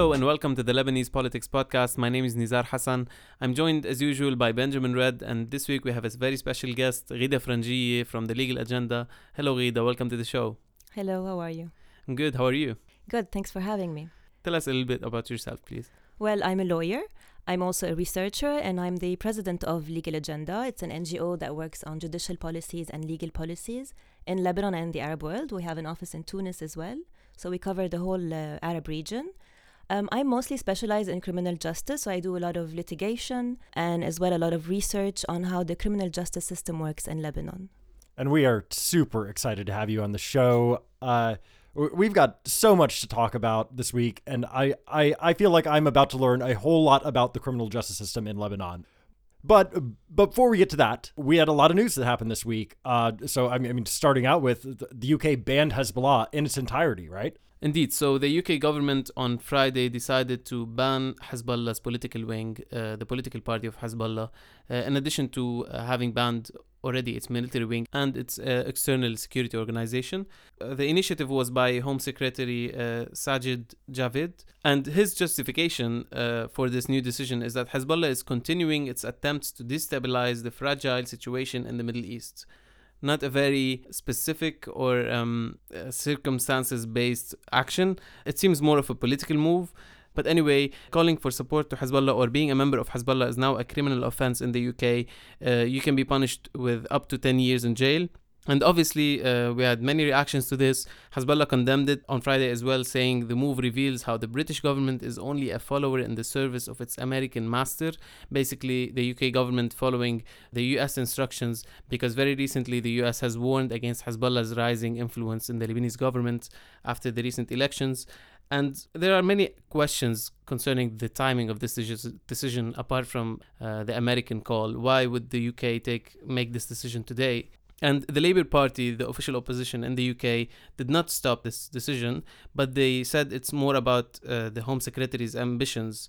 Hello and welcome to the Lebanese Politics Podcast. My name is Nizar Hassan. I'm joined as usual by Benjamin Redd, and this week we have a very special guest, Ghida Frangieh from the Legal Agenda. Hello, Ghida. Welcome to the show. Hello, how are you? I'm good. How are you? Good, thanks for having me. Tell us a little bit about yourself, please. Well, I'm a lawyer. I'm also a researcher, and I'm the president of Legal Agenda. It's an NGO that works on judicial policies and legal policies in Lebanon and the Arab world. We have an office in Tunis as well, so we cover the whole uh, Arab region. Um, I mostly specialize in criminal justice, so I do a lot of litigation and as well a lot of research on how the criminal justice system works in Lebanon. And we are super excited to have you on the show. Uh, we've got so much to talk about this week, and I, I, I feel like I'm about to learn a whole lot about the criminal justice system in Lebanon. But before we get to that, we had a lot of news that happened this week. Uh, so I mean, starting out with the UK banned Hezbollah in its entirety, right? Indeed. So the UK government on Friday decided to ban Hezbollah's political wing, uh, the political party of Hezbollah, uh, in addition to uh, having banned already its military wing and its uh, external security organization. Uh, the initiative was by Home Secretary uh, Sajid Javid, and his justification for this new decision is that Hezbollah is continuing its attempts to destabilize the fragile situation in the Middle East not a very specific or um, uh, circumstances based action. It seems more of a political move. But anyway, calling for support to Hezbollah or being a member of Hezbollah is now a criminal offense in the UK. Uh, you can be punished with up to 10 years in jail. And obviously, uh, we had many reactions to this. Hezbollah condemned it on Friday as well, saying the move reveals how the British government is only a follower in the service of its American master. Basically, the UK government following the US instructions, because very recently the US has warned against Hezbollah's rising influence in the Lebanese government after the recent elections. And there are many questions concerning the timing of this decision, apart from uh, the American call. Why would the UK take make this decision today? And the Labour Party, the official opposition in the UK, did not stop this decision, but they said it's more about uh, the Home Secretary's ambitions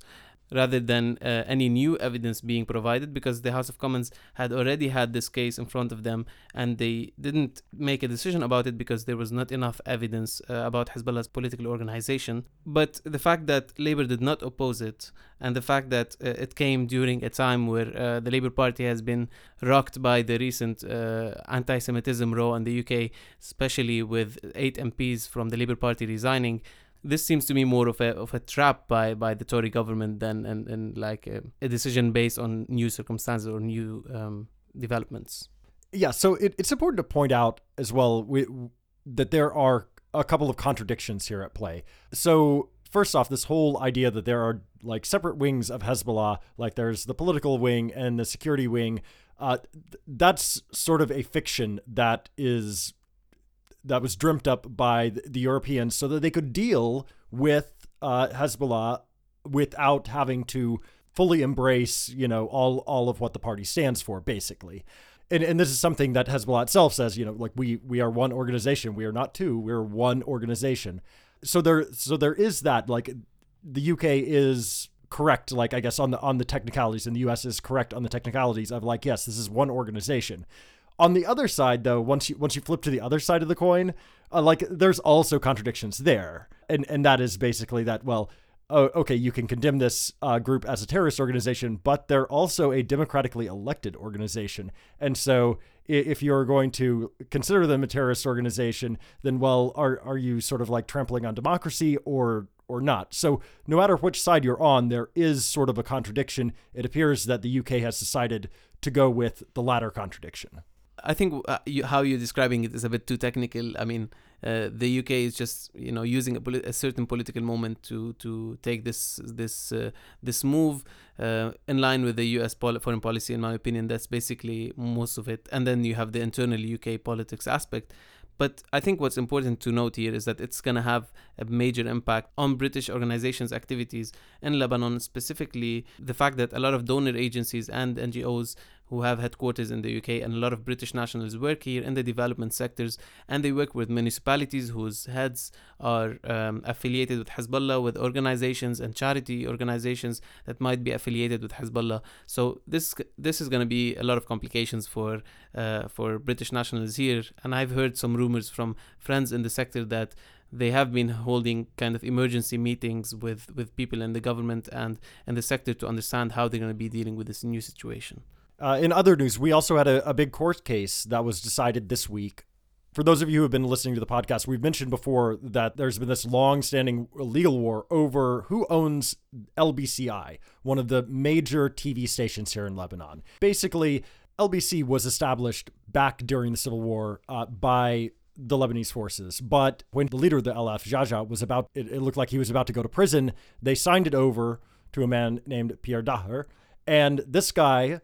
rather than uh, any new evidence being provided because the House of Commons had already had this case in front of them and they didn't make a decision about it because there was not enough evidence uh, about Hezbollah's political organization. But the fact that Labour did not oppose it and the fact that uh, it came during a time where uh, the Labour Party has been rocked by the recent uh, anti Semitism row in the UK, especially with eight MPs from the Labour Party resigning this seems to me more of a of a trap by by the Tory government than and, and like a, a decision based on new circumstances or new um, developments. Yeah, so it, it's important to point out as well we, that there are a couple of contradictions here at play. So first off, this whole idea that there are like separate wings of Hezbollah, like there's the political wing and the security wing, uh, that's sort of a fiction that is that was dreamt up by the Europeans so that they could deal with uh, Hezbollah without having to fully embrace, you know, all all of what the party stands for, basically. And, and this is something that Hezbollah itself says, you know, like we we are one organization, we are not two, we're one organization. So there so there is that like the UK is correct like I guess on the on the technicalities and the US is correct on the technicalities of like yes, this is one organization. On the other side, though, once you once you flip to the other side of the coin, uh, like there's also contradictions there, and and that is basically that. Well, oh, okay, you can condemn this uh, group as a terrorist organization, but they're also a democratically elected organization, and so if you're going to consider them a terrorist organization, then well, are are you sort of like trampling on democracy or or not? So no matter which side you're on, there is sort of a contradiction. It appears that the UK has decided to go with the latter contradiction. I think uh, you, how you're describing it is a bit too technical. I mean, uh, the UK is just you know using a, a, certain political moment to to take this this uh, this move uh, in line with the US pol- foreign policy. In my opinion, that's basically most of it. And then you have the internal UK politics aspect. But I think what's important to note here is that it's going to have a major impact on British organizations' activities in Lebanon, specifically the fact that a lot of donor agencies and NGOs who have headquarters in the UK, and a lot of British nationals work here in the development sectors, and they work with municipalities whose heads are um, affiliated with Hezbollah, with organizations and charity organizations that might be affiliated with Hezbollah. So this this is going to be a lot of complications for uh, for British nationals here, and I've heard some rumors from friends in the sector that they have been holding kind of emergency meetings with, with people in the government and, in the sector to understand how they're going to be dealing with this new situation. Uh, in other news, we also had a, a big court case that was decided this week. For those of you who have been listening to the podcast, we've mentioned before that there's been this long standing legal war over who owns LBCI, one of the major TV stations here in Lebanon. Basically, LBC was established back during the Civil War uh, by the Lebanese forces. But when the leader of the LF, Geagea, was about, it, it, looked like he was about to go to prison, they signed it over to a man named Pierre Daher. And this guy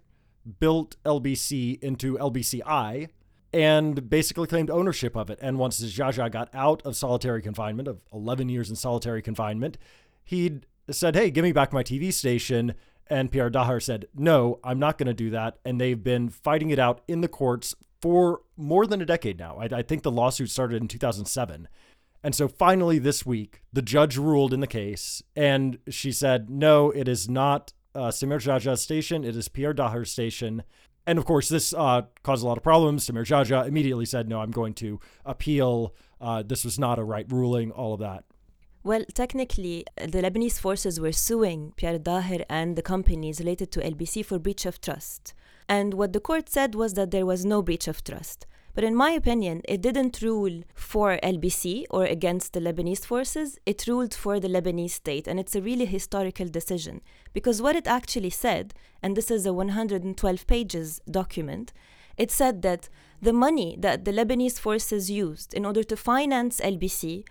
built LBC into LBCI and basically claimed ownership of it. And once Geagea got out of solitary confinement, of 11 years in solitary confinement, he said, Hey, give me back my TV station. And Pierre Daher said, No, I'm not going to do that. And they've been fighting it out in the courts for more than a decade now. I, I think the lawsuit started in 2007. And so finally, this week, the judge ruled in the case, and she said, No, it is not uh, Samir Geagea's station, it is Pierre Daher's station. And of course, this uh, caused a lot of problems. Samir Geagea immediately said, No, I'm going to appeal. Uh, this was not a right ruling, all of that. Well, technically, the Lebanese forces were suing Pierre Daher and the companies related to LBC for breach of trust. And what the court said was that there was no breach of trust. But in my opinion, it didn't rule for LBC or against the Lebanese forces, it ruled for the Lebanese state. And it's a really historical decision because what it actually said, and this is a 112 pages document, it said that the money that the Lebanese forces used in order to finance LBC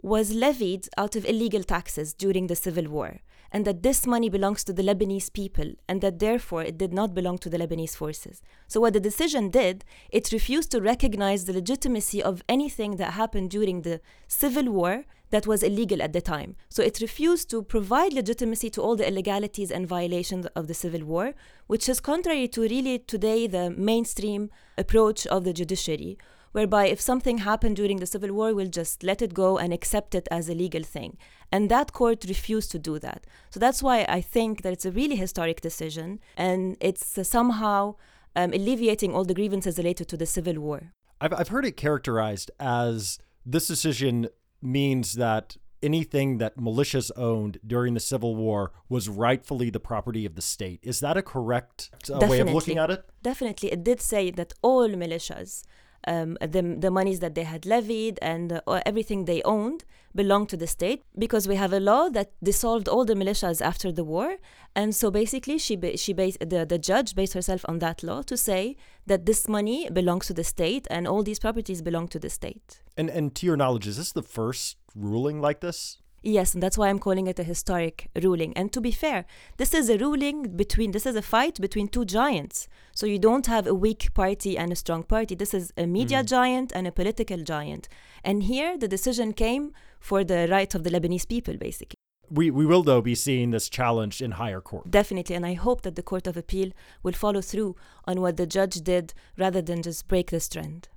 was levied out of illegal taxes during the civil war and that this money belongs to the Lebanese people, and that therefore it did not belong to the Lebanese forces. So, what the decision did, it refused to recognize the legitimacy of anything that happened during the civil war that was illegal at the time. So, it refused to provide legitimacy to all the illegalities and violations of the civil war, which is contrary to really today the mainstream approach of the judiciary whereby if something happened during the Civil War, we'll just let it go and accept it as a legal thing. And that court refused to do that. So that's why I think that it's a really historic decision and it's uh, somehow um, alleviating all the grievances related to the Civil War. I've, I've heard it characterized as this decision means that anything that militias owned during the Civil War was rightfully the property of the state. Is that a correct uh, way of looking at it? Definitely. It did say that all militias um, the, the monies that they had levied and uh, everything they owned belonged to the state because we have a law that dissolved all the militias after the war. And so basically she she based the, the judge based herself on that law to say that this money belongs to the state and all these properties belong to the state. And and to your knowledge is this the first ruling like this Yes, and that's why I'm calling it a historic ruling. And to be fair, this is a ruling between, this is a fight between two giants. So you don't have a weak party and a strong party. This is a media mm. giant and a political giant. And here the decision came for the right of the Lebanese people, basically. We, we will, though, be seeing this challenged in higher court. Definitely. And I hope that the Court of Appeal will follow through on what the judge did rather than just break this trend.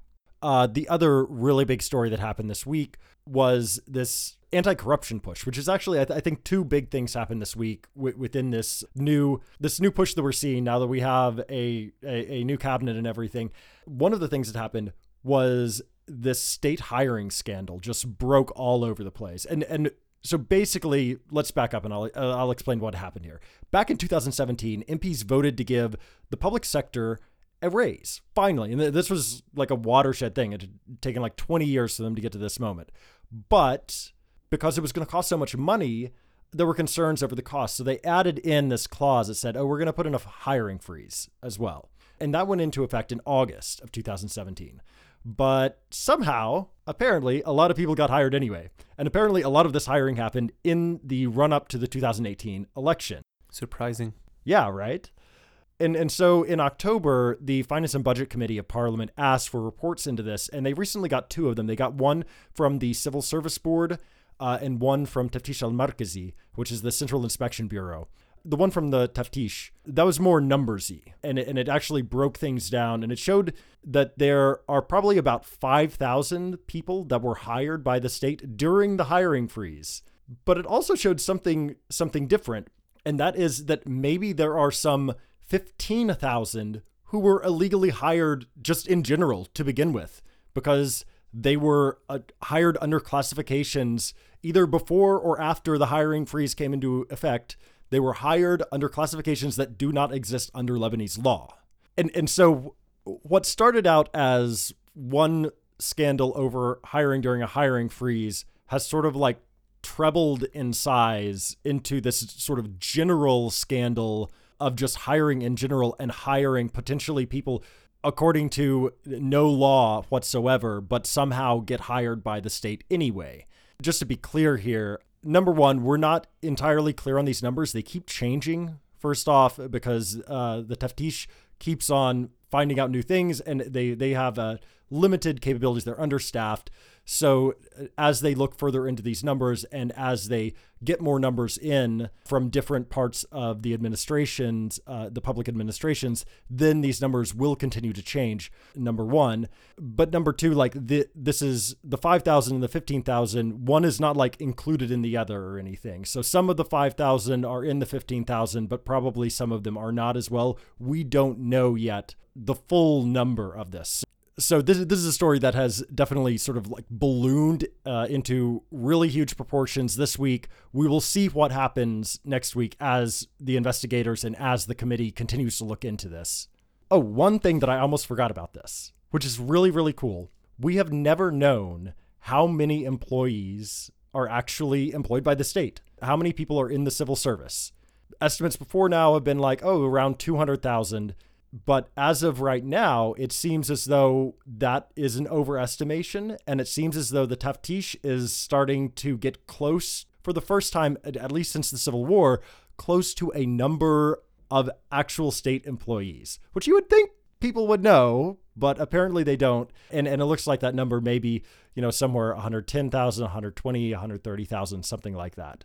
Uh, the other really big story that happened this week was this anti-corruption push, which is actually I, th- I, think two big things happened this week w- within this new this new push that we're seeing now that we have a, a, a new cabinet and everything. One of the things that happened was this state hiring scandal just broke all over the place, and and so basically, let's back up and I'll uh, I'll explain what happened here. Back in 2017, MPs voted to give the public sector a raise finally, and this was like a watershed thing. It had taken like 20 years for them to get to this moment, but because it was going to cost so much money, there were concerns over the cost. So they added in this clause that said, oh, we're going to put in a hiring freeze as well. And that went into effect in August of 2017. But somehow, apparently, a lot of people got hired anyway. And apparently, a lot of this hiring happened in the run up to the 2018 election. Surprising. Yeah, right? And, and so in October, the Finance and Budget Committee of Parliament asked for reports into this, and they recently got two of them. They got one from the Civil Service Board uh, and one from Taftish al Markazi, which is the Central Inspection Bureau. The one from the Taftish, that was more numbersy, and it, and it actually broke things down, and it showed that there are probably about 5,000 people that were hired by the state during the hiring freeze. But it also showed something something different, and that is that maybe there are some 15,000 who were illegally hired just in general to begin with, because they were uh, hired under classifications either before or after the hiring freeze came into effect. They were hired under classifications that do not exist under Lebanese law. And and so what started out as one scandal over hiring during a hiring freeze has sort of like trebled in size into this sort of general scandal of just hiring in general and hiring potentially people according to no law whatsoever, but somehow get hired by the state anyway. Just to be clear here, number one, we're not entirely clear on these numbers. They keep changing, first off, because uh, the Taftish keeps on finding out new things and they, they have uh, limited capabilities. They're understaffed. So uh, as they look further into these numbers and as they get more numbers in from different parts of the administrations, uh, the public administrations, then these numbers will continue to change. Number one, but number two, like the, this is the five thousand and the fifteen thousand. One is not like included in the other or anything. So some of the five thousand are in the fifteen thousand, but probably some of them are not as well. We don't know yet the full number of this so this this is a story that has definitely sort of like ballooned uh, into really huge proportions this week. We will see what happens next week as the investigators and as the committee continues to look into this. Oh, one thing that I almost forgot about this, which is really really cool. We have never known how many employees are actually employed by the state. How many people are in the civil service? Estimates before now have been like, oh, around 200,000 but as of right now, it seems as though that is an overestimation. And it seems as though the Taftish is starting to get close, for the first time, at least since the Civil War, close to a number of actual state employees, which you would think people would know, but apparently they don't. And, and it looks like that number may be, you know, somewhere 110,000, 120, 130,000, something like that.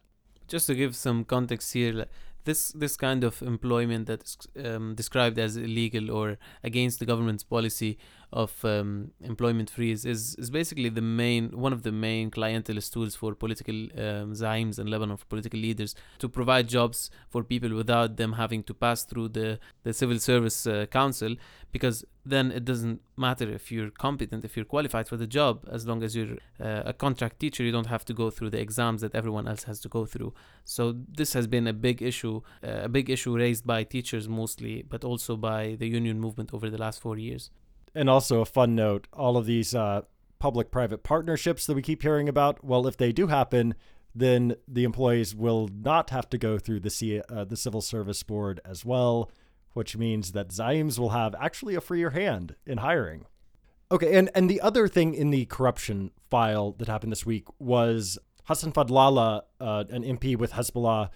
Just to give some context here, this this kind of employment that is um, described as illegal or against the government's policy of um, employment freeze is, is basically the main one of the main clientelist tools for political um, zaims in Lebanon for political leaders to provide jobs for people without them having to pass through the the civil service uh, council because then it doesn't matter if you're competent if you're qualified for the job as long as you're uh, a contract teacher you don't have to go through the exams that everyone else has to go through. So this has been a big issue uh, a big issue raised by teachers mostly but also by the union movement over the last 4 years and also a fun note all of these uh, public private partnerships that we keep hearing about well if they do happen then the employees will not have to go through the C- uh, the civil service board as well which means that Zaims will have actually a freer hand in hiring. Okay and and the other thing in the corruption file that happened this week was Hassan Fadlallah uh, an MP with Hezbollah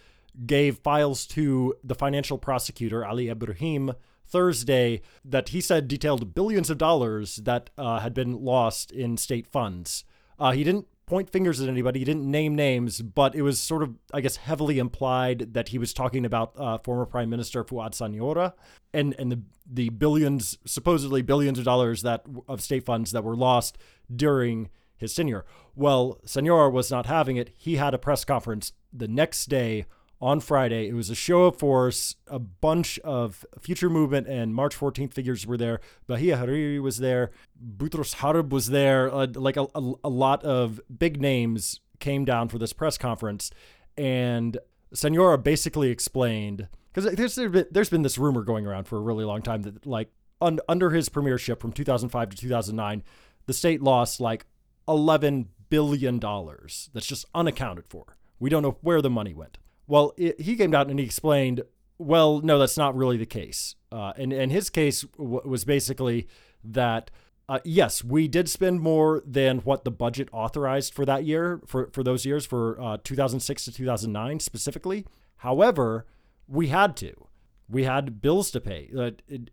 gave files to the financial prosecutor Ali Ibrahim Thursday that he said detailed billions of dollars that uh, had been lost in state funds. Uh, he didn't point fingers at anybody. He didn't name names, but it was sort of, I guess, heavily implied that he was talking about uh, former Prime Minister Fuad Siniora and and the the billions, supposedly billions of dollars that of state funds that were lost during his tenure. Well, Siniora was not having it. He had a press conference the next day on Friday. It was a show of force. A bunch of Future Movement and March 14th figures were there. Bahia Hariri was there. Boutros Harb was there. Uh, like a, a, a, lot of big names came down for this press conference. And Siniora basically explained because there's, there's been this rumor going around for a really long time that, like, un, under his premiership from 2005 to 2009, the state lost like $11 billion that's just unaccounted for. We don't know where the money went. Well, it, he came out and he explained, well, no, that's not really the case. Uh, and, and his case w- was basically that, uh, yes, we did spend more than what the budget authorized for that year, for, for those years, for uh, 2006 to 2009 specifically. However, we had to. We had bills to pay. Uh,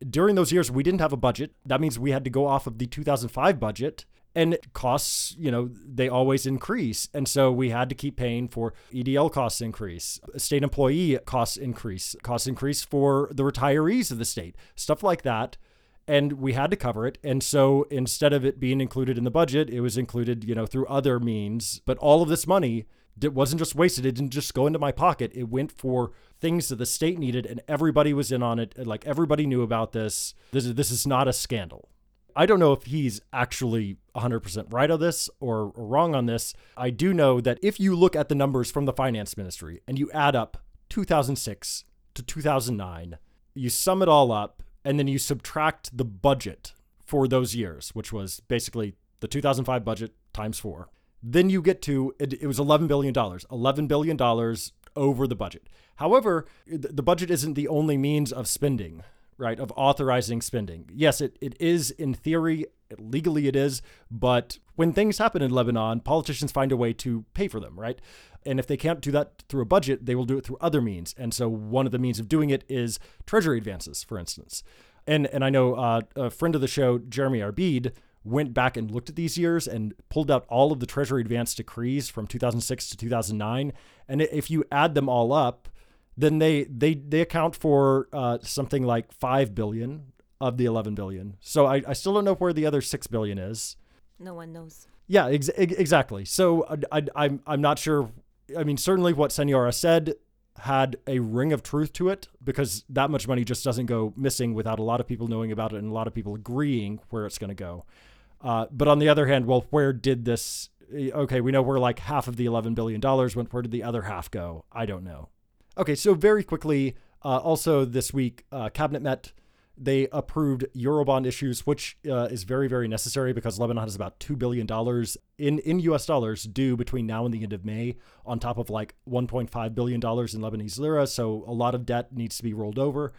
during those years, we didn't have a budget. That means we had to go off of the 2005 budget and costs you know they always increase. And so we had to keep paying for edl costs increase state employee costs increase costs increase for the retirees of the state stuff like that. And we had to cover it. And so instead of it being included in the budget it was included you know through other means. But all of this money it wasn't just wasted. It didn't just go into my pocket. It went for things that the state needed and everybody was in on it. Like everybody knew about this. This is, this is not a scandal I don't know if he's actually 100% right on this or, wrong on this. I do know that if you look at the numbers from the finance ministry and you add up 2006 to 2009, you sum it all up, and then you subtract the budget for those years, which was basically the 2005 budget times four. Then you get to it, it was $11 billion. $11 billion over the budget. However, the budget isn't the only means of spending right, of authorizing spending. Yes, it, it is in theory, legally it is, but when things happen in Lebanon, politicians find a way to pay for them, right? And if they can't do that through a budget, they will do it through other means. And so one of the means of doing it is treasury advances, for instance. And and I know uh, a friend of the show, Jeremy Arbid, went back and looked at these years and pulled out all of the treasury advance decrees from 2006 to 2009. And if you add them all up, then they they they account for uh, something like five billion of the 11 billion. So I, I still don't know where the other six billion is. No one knows. Yeah, ex- exactly. So I, I, I'm I'm not sure. I mean, certainly what Siniora said had a ring of truth to it because that much money just doesn't go missing without a lot of people knowing about it and a lot of people agreeing where it's going to go. Uh, but on the other hand, well, where did this? Eh, okay, we know where like half of the 11 billion dollars went. Where did the other half go? I don't know. Okay, so very quickly, uh, also this week, uh, cabinet met. They approved Eurobond issues, which uh, is very, very necessary because Lebanon has about $2 billion in, in US dollars due between now and the end of May, on top of like $1.5 billion in Lebanese lira. So a lot of debt needs to be rolled over.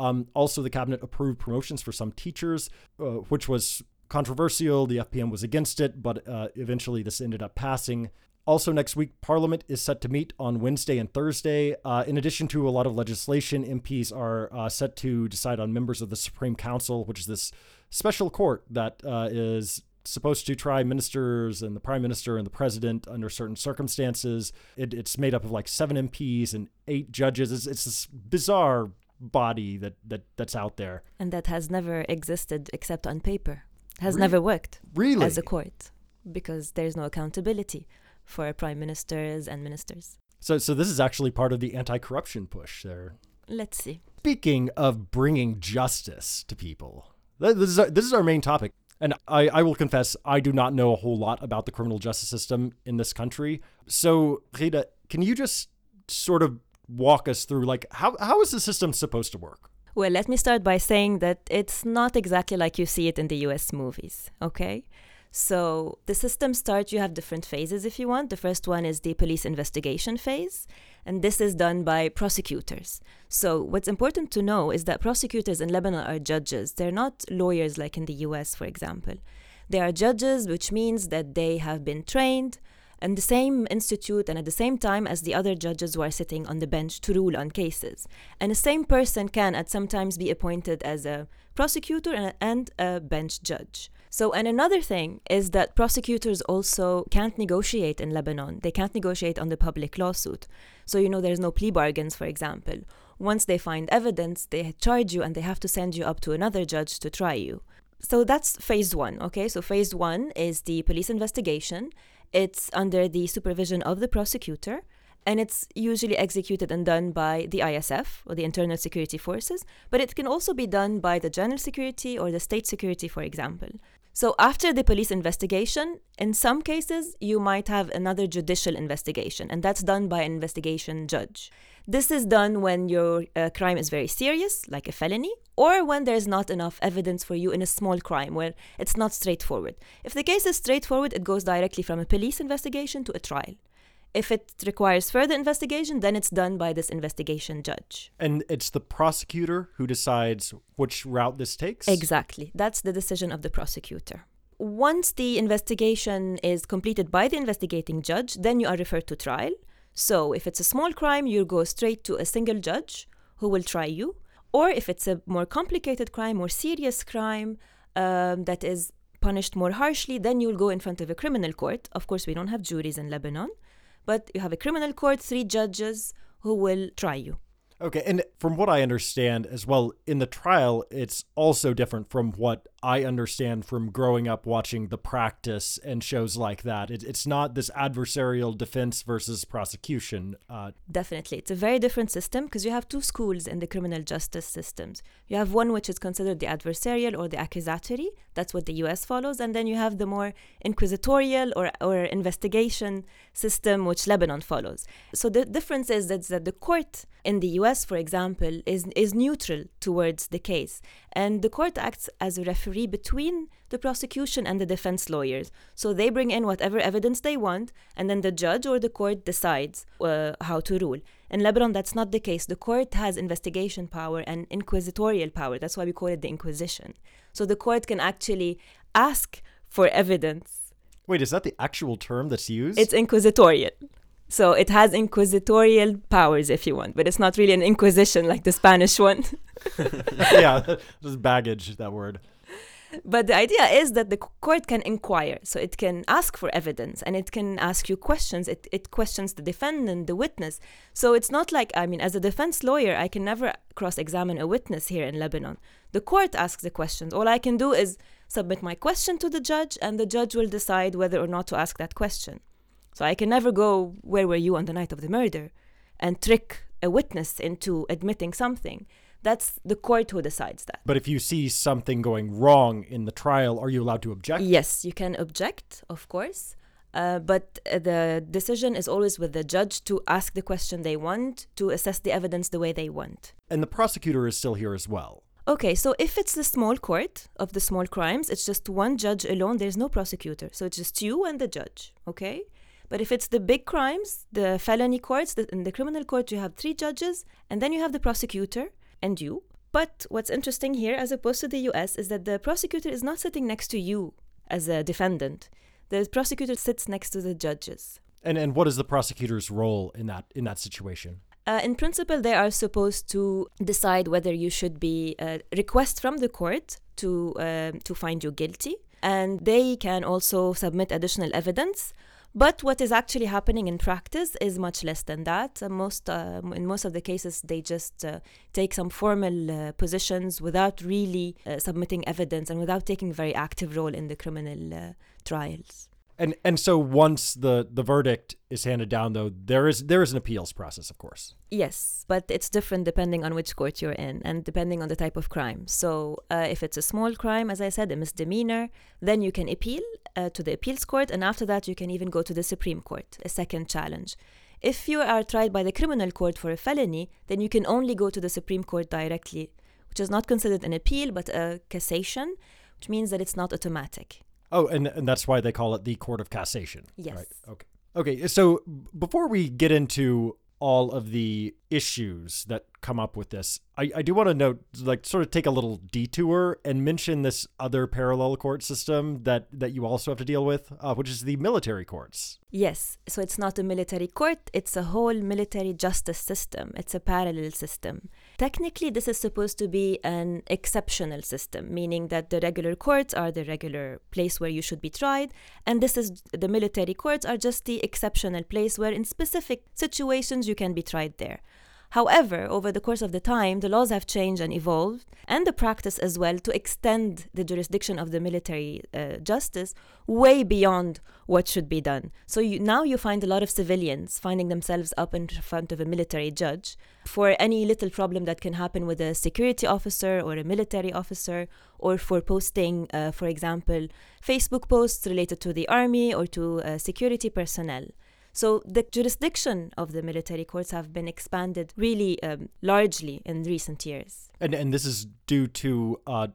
Um, also, the cabinet approved promotions for some teachers, uh, which was controversial. The FPM was against it, but uh, eventually this ended up passing. Also, next week, Parliament is set to meet on Wednesday and Thursday. Uh, in addition to a lot of legislation, MPs are uh, set to decide on members of the Supreme Council, which is this special court that uh, is supposed to try ministers and the prime minister and the president under certain circumstances. It, it's made up of like seven MPs and eight judges. It's, it's this bizarre body that, that that's out there, and that has never existed except on paper. Has really? never worked really as a court because there's no accountability for prime ministers and ministers. So, so this is actually part of the anti-corruption push there. Let's see. Speaking of bringing justice to people, this is our, this is our main topic. And I, I will confess, I do not know a whole lot about the criminal justice system in this country. So, Ghida, can you just sort of walk us through, like, how, how is the system supposed to work? Well, let me start by saying that it's not exactly like you see it in the US movies, okay? So the system starts, you have different phases if you want. The first one is the police investigation phase, and this is done by prosecutors. So what's important to know is that prosecutors in Lebanon are judges. They're not lawyers like in the US, for example. They are judges, which means that they have been trained in the same institute and at the same time as the other judges who are sitting on the bench to rule on cases. And the same person can at some times be appointed as a prosecutor and a bench judge. So, and another thing is that prosecutors also can't negotiate in Lebanon. They can't negotiate on the public lawsuit. So, you know, there's no plea bargains, for example. Once they find evidence, they charge you and they have to send you up to another judge to try you. So that's phase one, okay? So phase one is the police investigation. It's under the supervision of the prosecutor and it's usually executed and done by the ISF or the Internal Security Forces, but it can also be done by the General Security or the State Security, for example. So, after the police investigation, in some cases, you might have another judicial investigation, and that's done by an investigation judge. This is done when your uh, crime is very serious, like a felony, or when there's not enough evidence for you in a small crime where it's not straightforward. If the case is straightforward, it goes directly from a police investigation to a trial. If it requires further investigation, then it's done by this investigation judge. And it's the prosecutor who decides which route this takes? Exactly. That's the decision of the prosecutor. Once the investigation is completed by the investigating judge, then you are referred to trial. So if it's a small crime, you go straight to a single judge who will try you. Or if it's a more complicated crime, more serious crime um, that is punished more harshly, then you'll go in front of a criminal court. Of course, we don't have juries in Lebanon but you have a criminal court, three judges who will try you. Okay, and from what I understand as well, in the trial, it's also different from what I understand from growing up watching The Practice and shows like that. It, it's not this adversarial defense versus prosecution. Uh, Definitely. It's a very different system because you have two schools in the criminal justice systems. You have one which is considered the adversarial or the accusatory, that's what the US follows, and then you have the more inquisitorial or, or investigation system which Lebanon follows. So the difference is that, that the court in the US, for example, is, is neutral towards the case. And the court acts as a referee between the prosecution and the defense lawyers. So they bring in whatever evidence they want, and then the judge or the court decides uh, how to rule. In Lebanon, that's not the case. The court has investigation power and inquisitorial power. That's why we call it the Inquisition. So the court can actually ask for evidence. Wait, is that the actual term that's used? It's inquisitorial. So it has inquisitorial powers, if you want, but it's not really an inquisition like the Spanish one. yeah, just baggage, that word. But the idea is that the court can inquire. So it can ask for evidence and it can ask you questions. It, it questions the defendant, the witness. So it's not like, I mean, as a defense lawyer, I can never cross examine a witness here in Lebanon. The court asks the questions. All I can do is submit my question to the judge, and the judge will decide whether or not to ask that question. So I can never go, Where were you on the night of the murder? and trick a witness into admitting something. That's the court who decides that. But if you see something going wrong in the trial, are you allowed to object? Yes, you can object, of course. Uh, but uh, the decision is always with the judge to ask the question they want, to assess the evidence the way they want. And the prosecutor is still here as well. Okay, so if it's the small court of the small crimes, it's just one judge alone, there's no prosecutor. So it's just you and the judge, okay? But if it's the big crimes, the felony courts, the, in the criminal court, you have three judges, and then you have the prosecutor and you. But what's interesting here, as opposed to the US, is that the prosecutor is not sitting next to you as a defendant. The prosecutor sits next to the judges. And and what is the prosecutor's role in that in that situation? Uh, in principle, they are supposed to decide whether you should be uh, request from the court to uh, to find you guilty, and they can also submit additional evidence. But what is actually happening in practice is much less than that. Uh, most, uh, in most of the cases, they just uh, take some formal uh, positions without really uh, submitting evidence and without taking a very active role in the criminal uh, trials. And and so once the the verdict is handed down, though, there is there is an appeals process, of course. Yes, but it's different depending on which court you're in and depending on the type of crime. So, uh, if it's a small crime, as I said, a misdemeanor, then you can appeal uh, to the appeals court, and after that, you can even go to the Supreme Court, a second challenge. If you are tried by the criminal court for a felony, then you can only go to the Supreme Court directly, which is not considered an appeal but a cassation, which means that it's not automatic. Oh, and and that's why they call it the Court of Cassation. Yes. Right. Okay. Okay. So before we get into all of the issues that come up with this, I, I do want to note, like, sort of take a little detour and mention this other parallel court system that that you also have to deal with, uh, which is the military courts. Yes, so it's not a military court, it's a whole military justice system. It's a parallel system. Technically, this is supposed to be an exceptional system, meaning that the regular courts are the regular place where you should be tried, and this is the military courts are just the exceptional place where, in specific situations, you can be tried there. However, over the course of the time, the laws have changed and evolved, and the practice as well, to extend the jurisdiction of the military uh, justice way beyond what should be done. So you, now you find a lot of civilians finding themselves up in front of a military judge for any little problem that can happen with a security officer or a military officer, or for posting, uh, for example, Facebook posts related to the army or to uh, security personnel. So the jurisdiction of the military courts have been expanded really um, largely in recent years. And and this is due to uh,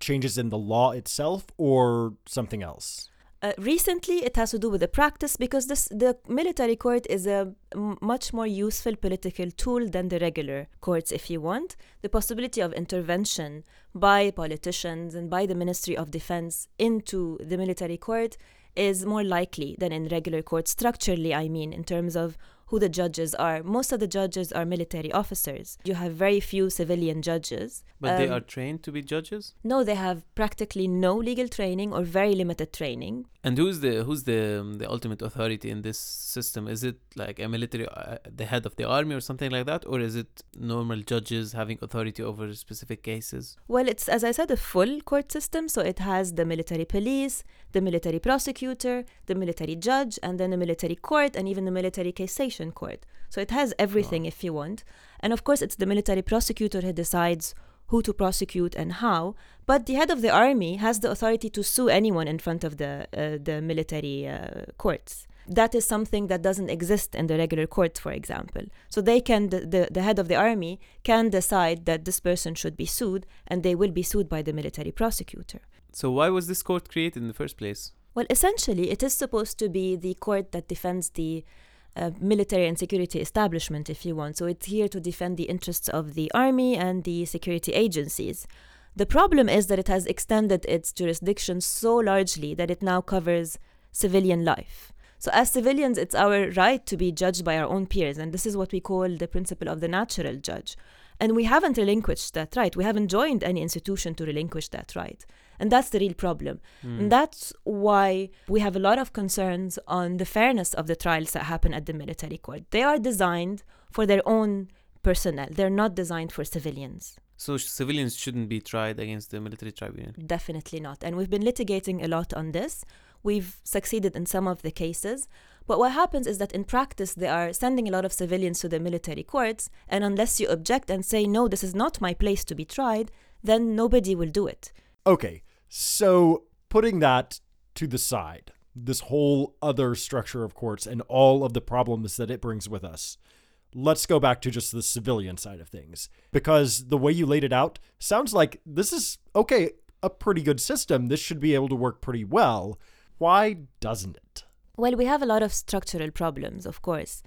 changes in the law itself or something else. Uh, recently, it has to do with the practice because this the military court is a m- much more useful political tool than the regular courts. If you want, the possibility of intervention by politicians and by the Ministry of Defense into the military court is more likely than in regular courts structurally i mean in terms of who the judges are. Most of the judges are military officers. You have very few civilian judges. But they Um, are trained to be judges. No, they have practically no legal training or very limited training. And who's the who's the um, the ultimate authority in this system? Is it like a military, uh, the head of the army or something like that, or is it normal judges having authority over specific cases? Well, it's, as I said, a full court system. So it has the military police, the military prosecutor, the military judge, and then the military court, and even the military cassation court. So it has everything if you want. And of course, it's the military prosecutor who decides who to prosecute and how. But the head of the army has the authority to sue anyone in front of the, uh, the military uh, courts. That is something that doesn't exist in the regular courts, for example. So they can, the, the, the head of the army can decide that this person should be sued, and they will be sued by the military prosecutor. So why was this court created in the first place? Well, essentially, it is supposed to be the court that defends the military and security establishment, if you want. So it's here to defend the interests of the army and the security agencies. The problem is that it has extended its jurisdiction so largely that it now covers civilian life. So, as civilians, it's our right to be judged by our own peers, and this is what we call the principle of the natural judge. And we haven't relinquished that right. We haven't joined any institution to relinquish that right. And that's the real problem. Hmm. And that's why we have a lot of concerns on the fairness of the trials that happen at the military court. They are designed for their own personnel, they're not designed for civilians. So sh- civilians shouldn't be tried against the military tribunal. Definitely not. And we've been litigating a lot on this. We've succeeded in some of the cases. But what happens is that in practice, they are sending a lot of civilians to the military courts. And unless you object and say, no, this is not my place to be tried, then nobody will do it. Okay, so putting that to the side, this whole other structure of courts and all of the problems that it brings with us, let's go back to just the civilian side of things. Because the way you laid it out sounds like this is, okay, a pretty good system. This should be able to work pretty well. Why doesn't it? Well, we have a lot of structural problems, of course.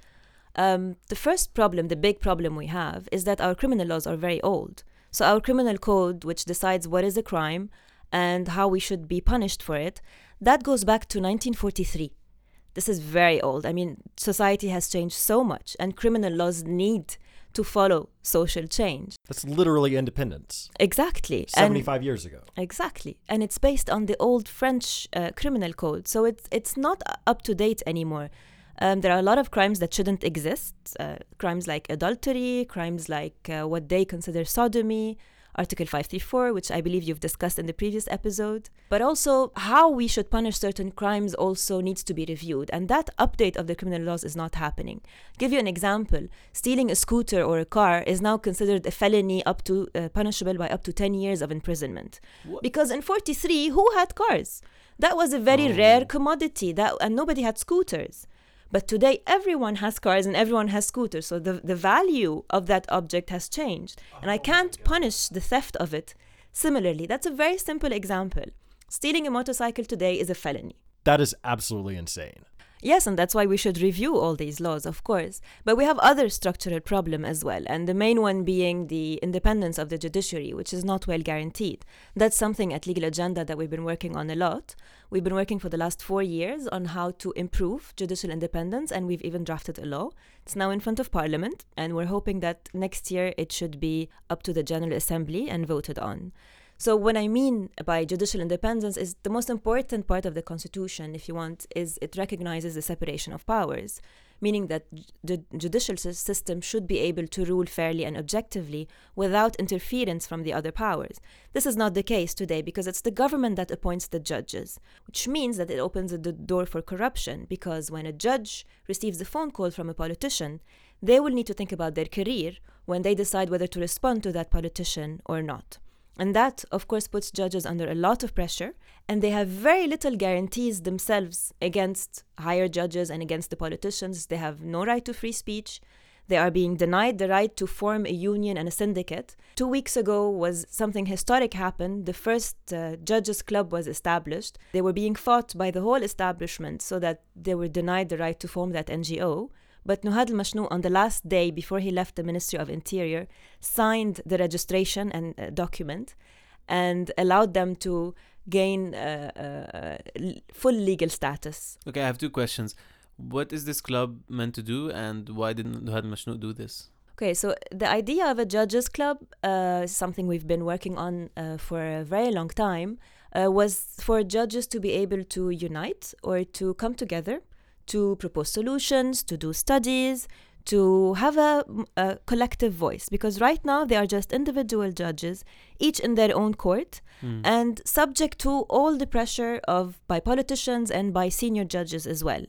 Um, the first problem, the big problem we have, is that our criminal laws are very old. So, our criminal code, which decides what is a crime and how we should be punished for it, that goes back to 1943. This is very old. I mean, society has changed so much, and criminal laws need to follow social change. That's literally independence. Exactly. And- 75 years ago. Exactly, and it's based on the old French uh, criminal code, so it's it's not up to date anymore. Um, there are a lot of crimes that shouldn't exist, uh, crimes like adultery, crimes like uh, what they consider sodomy, Article 534, which I believe you've discussed in the previous episode. But also, how we should punish certain crimes also needs to be reviewed, and that update of the criminal laws is not happening. give you an example stealing a scooter or a car is now considered a felony up to uh, punishable by up to 10 years of imprisonment. What? Because in 43, who had cars? That was a very Oh. rare commodity, that, and nobody had scooters. But today, everyone has cars and everyone has scooters. So the, the value of that object has changed. And I oh, can't punish the theft of it. Similarly, that's a very simple example. Stealing a motorcycle today is a felony. That is absolutely insane. Yes, and that's why we should review all these laws, of course. But we have other structural problem as well, and the main one being the independence of the judiciary, which is not well guaranteed. That's something at Legal Agenda that we've been working on a lot. We've been working for the last four years on how to improve judicial independence, and we've even drafted a law. It's now in front of Parliament, and we're hoping that next year it should be up to the General Assembly and voted on. So what I mean by judicial independence is the most important part of the constitution, if you want, is it recognizes the separation of powers, meaning that the judicial system should be able to rule fairly and objectively without interference from the other powers. This is not the case today because it's the government that appoints the judges, which means that it opens the door for corruption because when a judge receives a phone call from a politician, they will need to think about their career when they decide whether to respond to that politician or not. And that, of course, puts judges under a lot of pressure, and they have very little guarantees themselves against higher judges and against the politicians. They have no right to free speech. They are being denied the right to form a union and a syndicate. Two weeks ago was something historic happened. The first uh, judges club was established. They were being fought by the whole establishment so that they were denied the right to form that NGO. But Nohad al Machnouk, on the last day before he left the Ministry of Interior, signed the registration and uh, document and allowed them to gain uh, uh, full legal status. Okay, I have two questions. What is this club meant to do, and why didn't Nohad Machnouk do this? Okay, so the idea of a judges club uh, is something we've been working on uh, for a very long time. Uh, was for judges to be able to unite or to come together to propose solutions, to do studies, to have a, a, collective voice. Because right now they are just individual judges each in their own court mm. and subject to all the pressure of by politicians and by senior judges as well.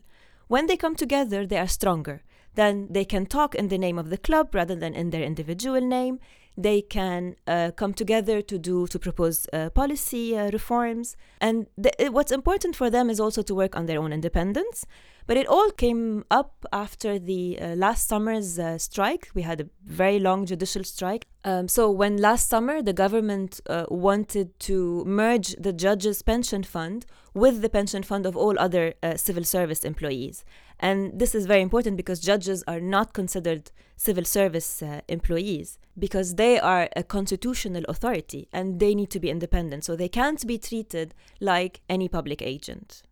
When they come together they are stronger. Then they can talk in the name of the club rather than in their individual name they can uh, come together to do to propose uh, policy uh, reforms and th- what's important for them is also to work on their own independence but it all came up after the uh, last summer's uh, strike. We had a very long judicial strike. Um, so, when last summer the government uh, wanted to merge the judges' pension fund with the pension fund of all other civil service employees. And this is very important because judges are not considered civil service uh, employees because they are a constitutional authority and they need to be independent. So, they can't be treated like any public agent.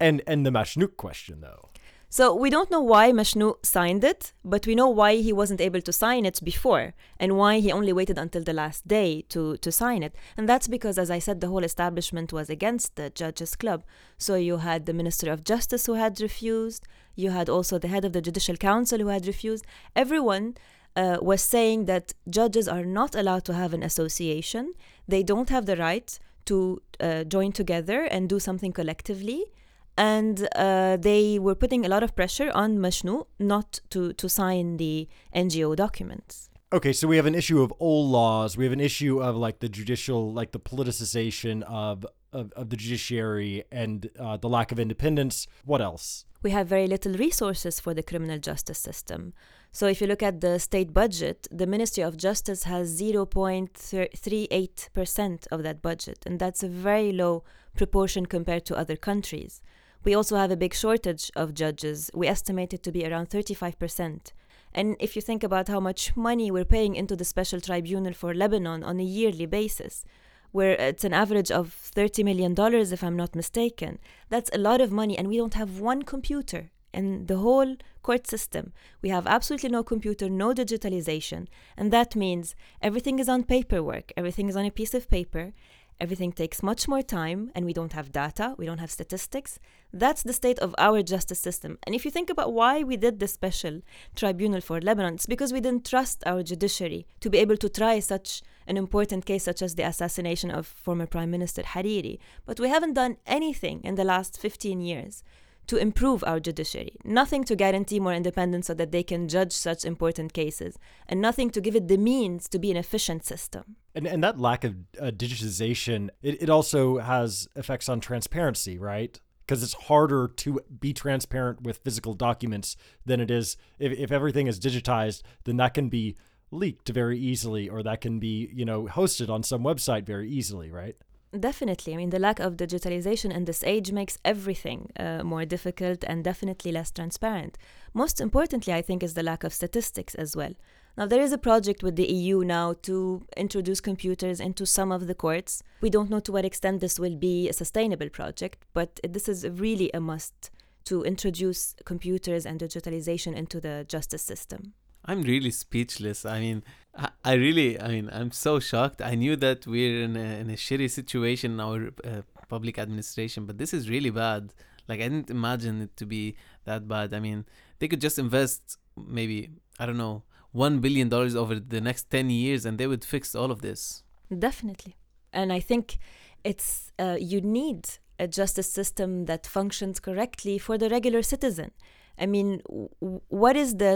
And and the Machnouk question though. So we don't know why Machnouk signed it, but we know why he wasn't able to sign it before and why he only waited until the last day to, to sign it. And that's because, as I said, the whole establishment was against the Judges Club. So you had the Minister of Justice who had refused, you had also the head of the Judicial Council who had refused. Everyone uh, was saying that judges are not allowed to have an association, they don't have the right to uh, join together and do something collectively and uh, they were putting a lot of pressure on Machnouk not to, to sign the NGO documents. Okay, so we have an issue of old laws. We have an issue of like the judicial, like the politicization of of, of the judiciary and uh, the lack of independence. What else? We have very little resources for the criminal justice system. So if you look at the state budget, the Ministry of Justice has 0.38% of that budget, and that's a very low proportion compared to other countries. We also have a big shortage of judges. We estimate it to be around 35%. And if you think about how much money we're paying into the special tribunal for Lebanon on a yearly basis, where it's an average of $30 million, if I'm not mistaken, that's a lot of money, and we don't have one computer in the whole court system. We have absolutely no computer, no digitalization, and that means everything is on paperwork, everything is on a piece of paper, Everything takes much more time, and we don't have data, we don't have statistics. That's the state of our justice system. And if you think about why we did the special tribunal for Lebanon, it's because we didn't trust our judiciary to be able to try such an important case, such as the assassination of former Prime Minister Hariri. But we haven't done anything in the last 15 years to improve our judiciary, nothing to guarantee more independence so that they can judge such important cases, and nothing to give it the means to be an efficient system. And, and that lack of uh, digitization, it, it also has effects on transparency, right? Because it's harder to be transparent with physical documents than it is if, if everything is digitized, then that can be leaked very easily or that can be, you know, hosted on some website very easily, right? Definitely. I mean, the lack of digitalization in this age makes everything uh, more difficult and definitely less transparent. Most importantly, I think, is the lack of statistics as well. Now, there is a project with the EU now to introduce computers into some of the courts. We don't know to what extent this will be a sustainable project, but this is really a must to introduce computers and digitalization into the justice system. I'm really speechless. I mean, I, really, I mean, I'm so shocked. I knew that we're in a, in a shitty situation in our uh, public administration, but this is really bad. Like, I didn't imagine it to be that bad. I mean, they could just invest maybe, I don't know, $1 billion over the next 10 years and they would fix all of this. Definitely. And I think it's, uh, you need a justice system that functions correctly for the regular citizen. I mean, what is the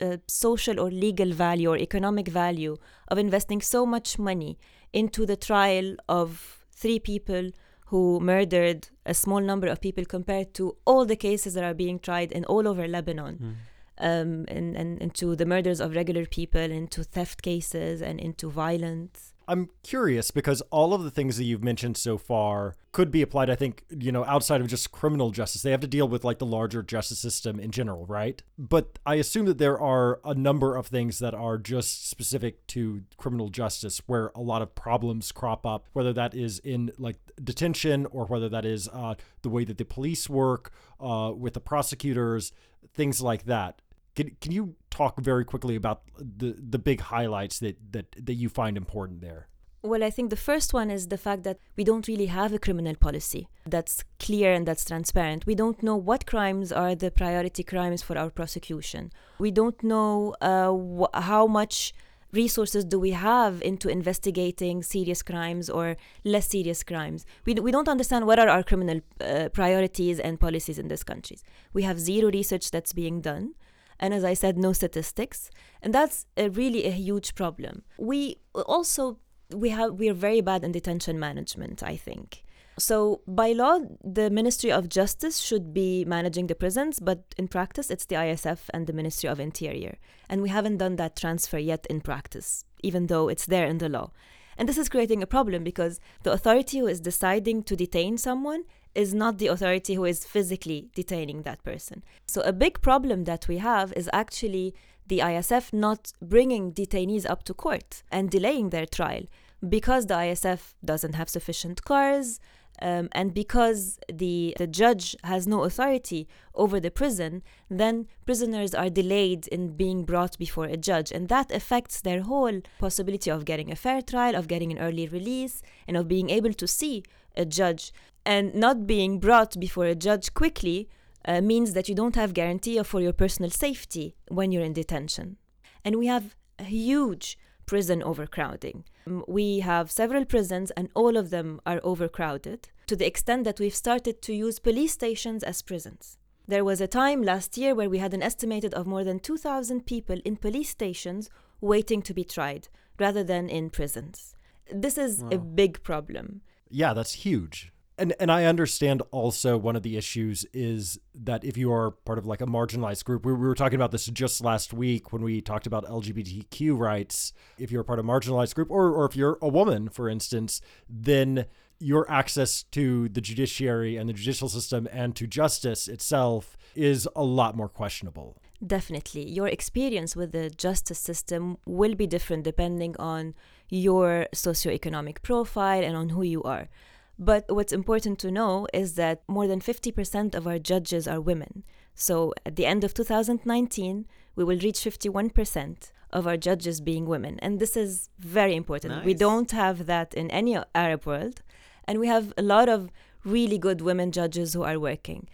uh, uh, social or legal value or economic value of investing so much money into the trial of three people who murdered a small number of people compared to all the cases that are being tried in all over Lebanon? Mm. Um, and, and into the murders of regular people, into theft cases, and into violence. I'm curious because all of the things that you've mentioned so far could be applied, I think, you know, outside of just criminal justice. They have to deal with like the larger justice system in general, right? But I assume that there are a number of things that are just specific to criminal justice where a lot of problems crop up, whether that is in like detention or whether that is uh, the way that the police work uh, with the prosecutors, things like that. Can, can you talk very quickly about the, the big highlights that, that, that you find important there? Well, I think the first one is the fact that we don't really have a criminal policy that's clear and that's transparent. We don't know what crimes are the priority crimes for our prosecution. We don't know uh, wh- how much resources do we have into investigating serious crimes or less serious crimes. We, we don't understand what are our criminal uh, priorities and policies in these countries. We have zero research that's being done and as I said, no statistics, and that's a really a huge problem. We also we have we are very bad in detention management. I think. So by law, the Ministry of Justice should be managing the prisons, but in practice, it's the ISF and the Ministry of Interior, and we haven't done that transfer yet in practice, even though it's there in the law. And this is creating a problem because the authority who is deciding to detain someone is not the authority who is physically detaining that person. So, a big problem that we have is actually the ISF not bringing detainees up to court and delaying their trial because the ISF doesn't have sufficient cars. Um, and because the, the judge has no authority over the prison, then prisoners are delayed in being brought before a judge. And that affects their whole possibility of getting a fair trial, of getting an early release, and of being able to see a judge and not being brought before a judge quickly uh, means that you don't have guarantee for your personal safety when you're in detention. And we have huge prison overcrowding. Um, we have several prisons, and all of them are overcrowded to the extent that we've started to use police stations as prisons. There was a time last year where we had an estimated of more than 2,000 people in police stations waiting to be tried rather than in prisons. This is wow. a big problem. Yeah, that's huge and and I understand also one of the issues is that if you are part of like a marginalized group, we, we were talking about this just last week when we talked about LGBTQ rights. If you're part of a marginalized group, or or if you're a woman, for instance, then your access to the judiciary and the judicial system and to justice itself is a lot more questionable. Definitely. Your experience with the justice system will be different depending on your socioeconomic profile and on who you are. But what's important to know is that more than 50% of our judges are women. So at the end of 2019, we will reach 51% of our judges being women. And this is very important. Nice. We don't have that in any Arab world. And we have a lot of really good women judges who are working.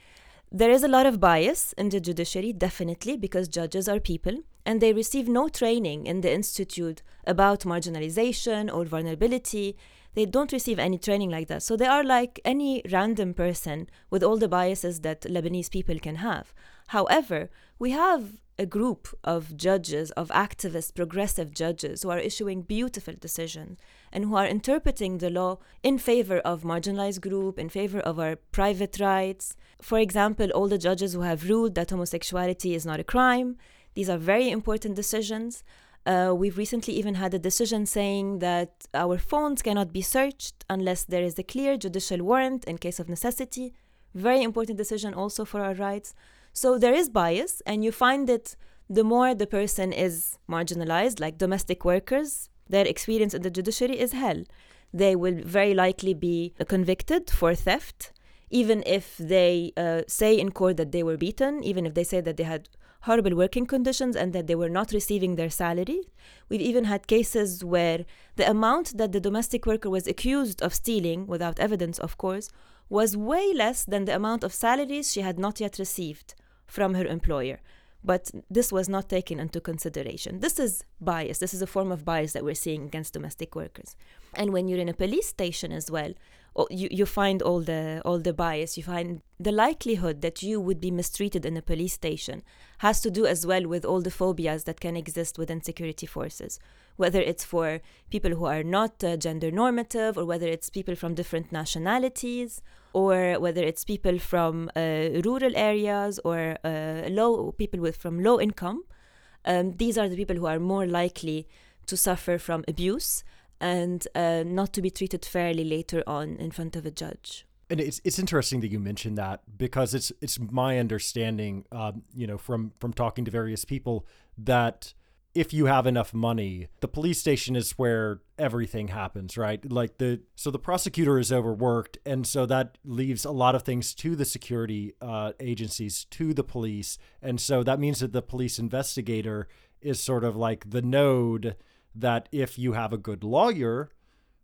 There is a lot of bias in the judiciary, definitely, because judges are people and they receive no training in the institute about marginalization or vulnerability they don't receive any training like that. So they are like any random person with all the biases that Lebanese people can have. However, we have a group of judges, of activist, progressive judges who are issuing beautiful decisions and who are interpreting the law in favor of marginalized group, in favor of our private rights. For example, all the judges who have ruled that homosexuality is not a crime. These are very important decisions. Uh, we've recently even had a decision saying that our phones cannot be searched unless there is a clear judicial warrant in case of necessity. Very important decision also for our rights. So there is bias, and you find it the more the person is marginalized, like domestic workers, their experience in the judiciary is hell. They will very likely be convicted for theft, even if they uh, say in court that they were beaten, even if they say that they had horrible working conditions and that they were not receiving their salary. We've even had cases where the amount that the domestic worker was accused of stealing, without evidence, of course, was way less than the amount of salaries she had not yet received from her employer. But this was not taken into consideration. This is bias. This is a form of bias that we're seeing against domestic workers. And when you're in a police station as well, you, you find all the all the bias. You find the likelihood that you would be mistreated in a police station has to do as well with all the phobias that can exist within security forces. Whether it's for people who are not uh, gender normative or whether it's people from different nationalities or whether it's people from uh, rural areas or uh, low people with from low income um, these are the people who are more likely to suffer from abuse and uh, not to be treated fairly later on in front of a judge. And it's it's interesting that you mentioned that because it's it's my understanding, um, you know, from from talking to various people that if you have enough money, the police station is where everything happens, right? Like the so the prosecutor is overworked, and so that leaves a lot of things to the security uh, agencies, to the police, and so that means that the police investigator is sort of like the node that if you have a good lawyer,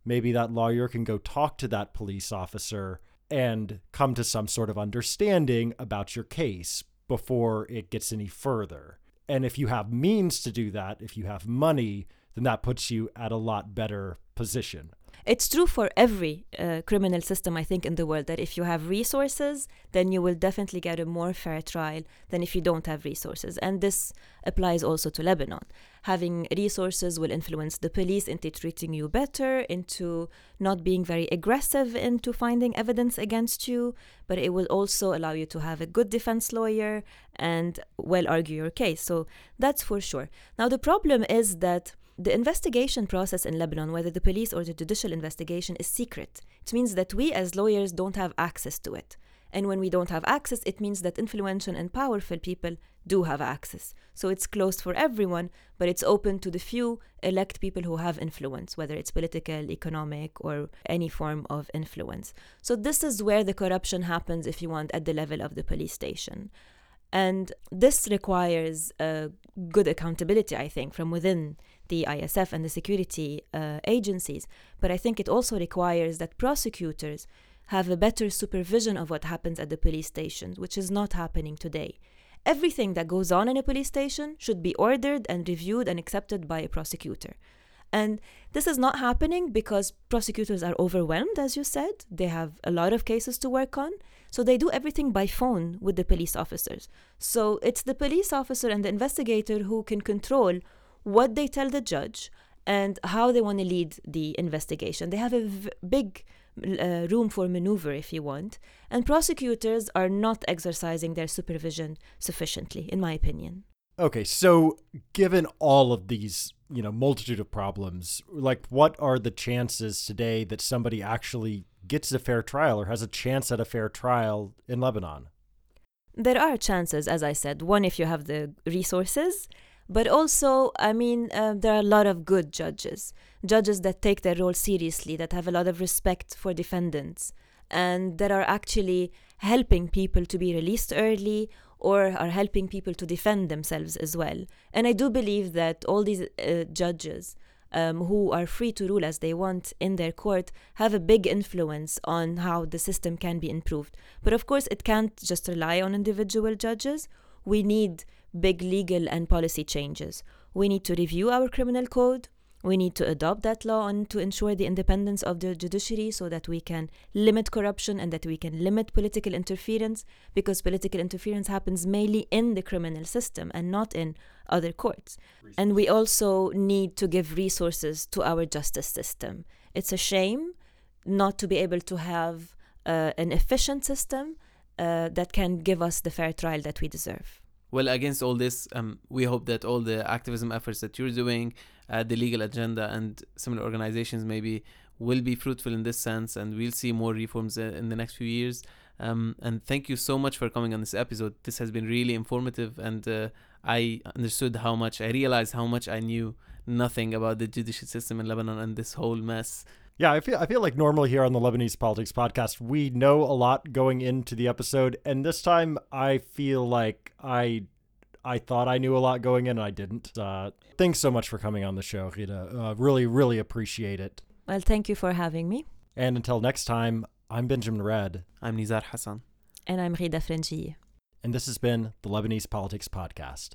maybe that lawyer can go talk to that police officer and come to some sort of understanding about your case before it gets any further. And if you have means to do that, if you have money, then that puts you at a lot better position. It's true for every uh, criminal system, I think, in the world that if you have resources, then you will definitely get a more fair trial than if you don't have resources. And this applies also to Lebanon. Having resources will influence the police into treating you better, into not being very aggressive into finding evidence against you, but it will also allow you to have a good defense lawyer and well argue your case. So that's for sure. Now, the problem is that the investigation process in Lebanon, whether the police or the judicial investigation, is secret. It means that we as lawyers don't have access to it. And when we don't have access, it means that influential and powerful people do have access. So it's closed for everyone, but it's open to the few elect people who have influence, whether it's political, economic, or any form of influence. So this is where the corruption happens, if you want, at the level of the police station. And this requires uh, good accountability, I think, from within the ISF and the security uh, agencies. But I think it also requires that prosecutors have a better supervision of what happens at the police stations, which is not happening today. Everything that goes on in a police station should be ordered and reviewed and accepted by a prosecutor. And this is not happening because prosecutors are overwhelmed, as you said. They have a lot of cases to work on. So they do everything by phone with the police officers. So it's the police officer and the investigator who can control what they tell the judge and how they want to lead the investigation. They have a v- big uh, room for maneuver, if you want, and prosecutors are not exercising their supervision sufficiently, in my opinion. Okay, so given all of these, you know, multitude of problems, like what are the chances today that somebody actually gets a fair trial or has a chance at a fair trial in Lebanon? There are chances, as I said. One, if you have the resources, but also, I mean, uh, there are a lot of good judges, judges that take their role seriously, that have a lot of respect for defendants, and that are actually helping people to be released early or are helping people to defend themselves as well. And I do believe that all these uh, judges um, who are free to rule as they want in their court have a big influence on how the system can be improved. But of course, it can't just rely on individual judges. We need big legal and policy changes. We need to review our criminal code. We need to adopt that law and to ensure the independence of the judiciary so that we can limit corruption and that we can limit political interference because political interference happens mainly in the criminal system and not in other courts. And we also need to give resources to our justice system. It's a shame not to be able to have uh, an efficient system uh, that can give us the fair trial that we deserve. Well, against all this, um, we hope that all the activism efforts that you're doing, uh, the legal agenda, and similar organizations maybe will be fruitful in this sense, and we'll see more reforms uh, in the next few years. Um, and thank you so much for coming on this episode. This has been really informative, and uh, I understood how much, I realized how much I knew nothing about the judicial system in Lebanon and this whole mess. Yeah, I feel I feel like normally here on the Lebanese Politics podcast, we know a lot going into the episode, and this time I feel like I I thought I knew a lot going in, and I didn't. Uh, thanks so much for coming on the show, Ghida. Uh, really, really appreciate it. Well, thank you for having me. And until next time, I'm Benjamin Redd. I'm Nizar Hassan. And I'm Ghida Frangieh. And this has been the Lebanese Politics Podcast.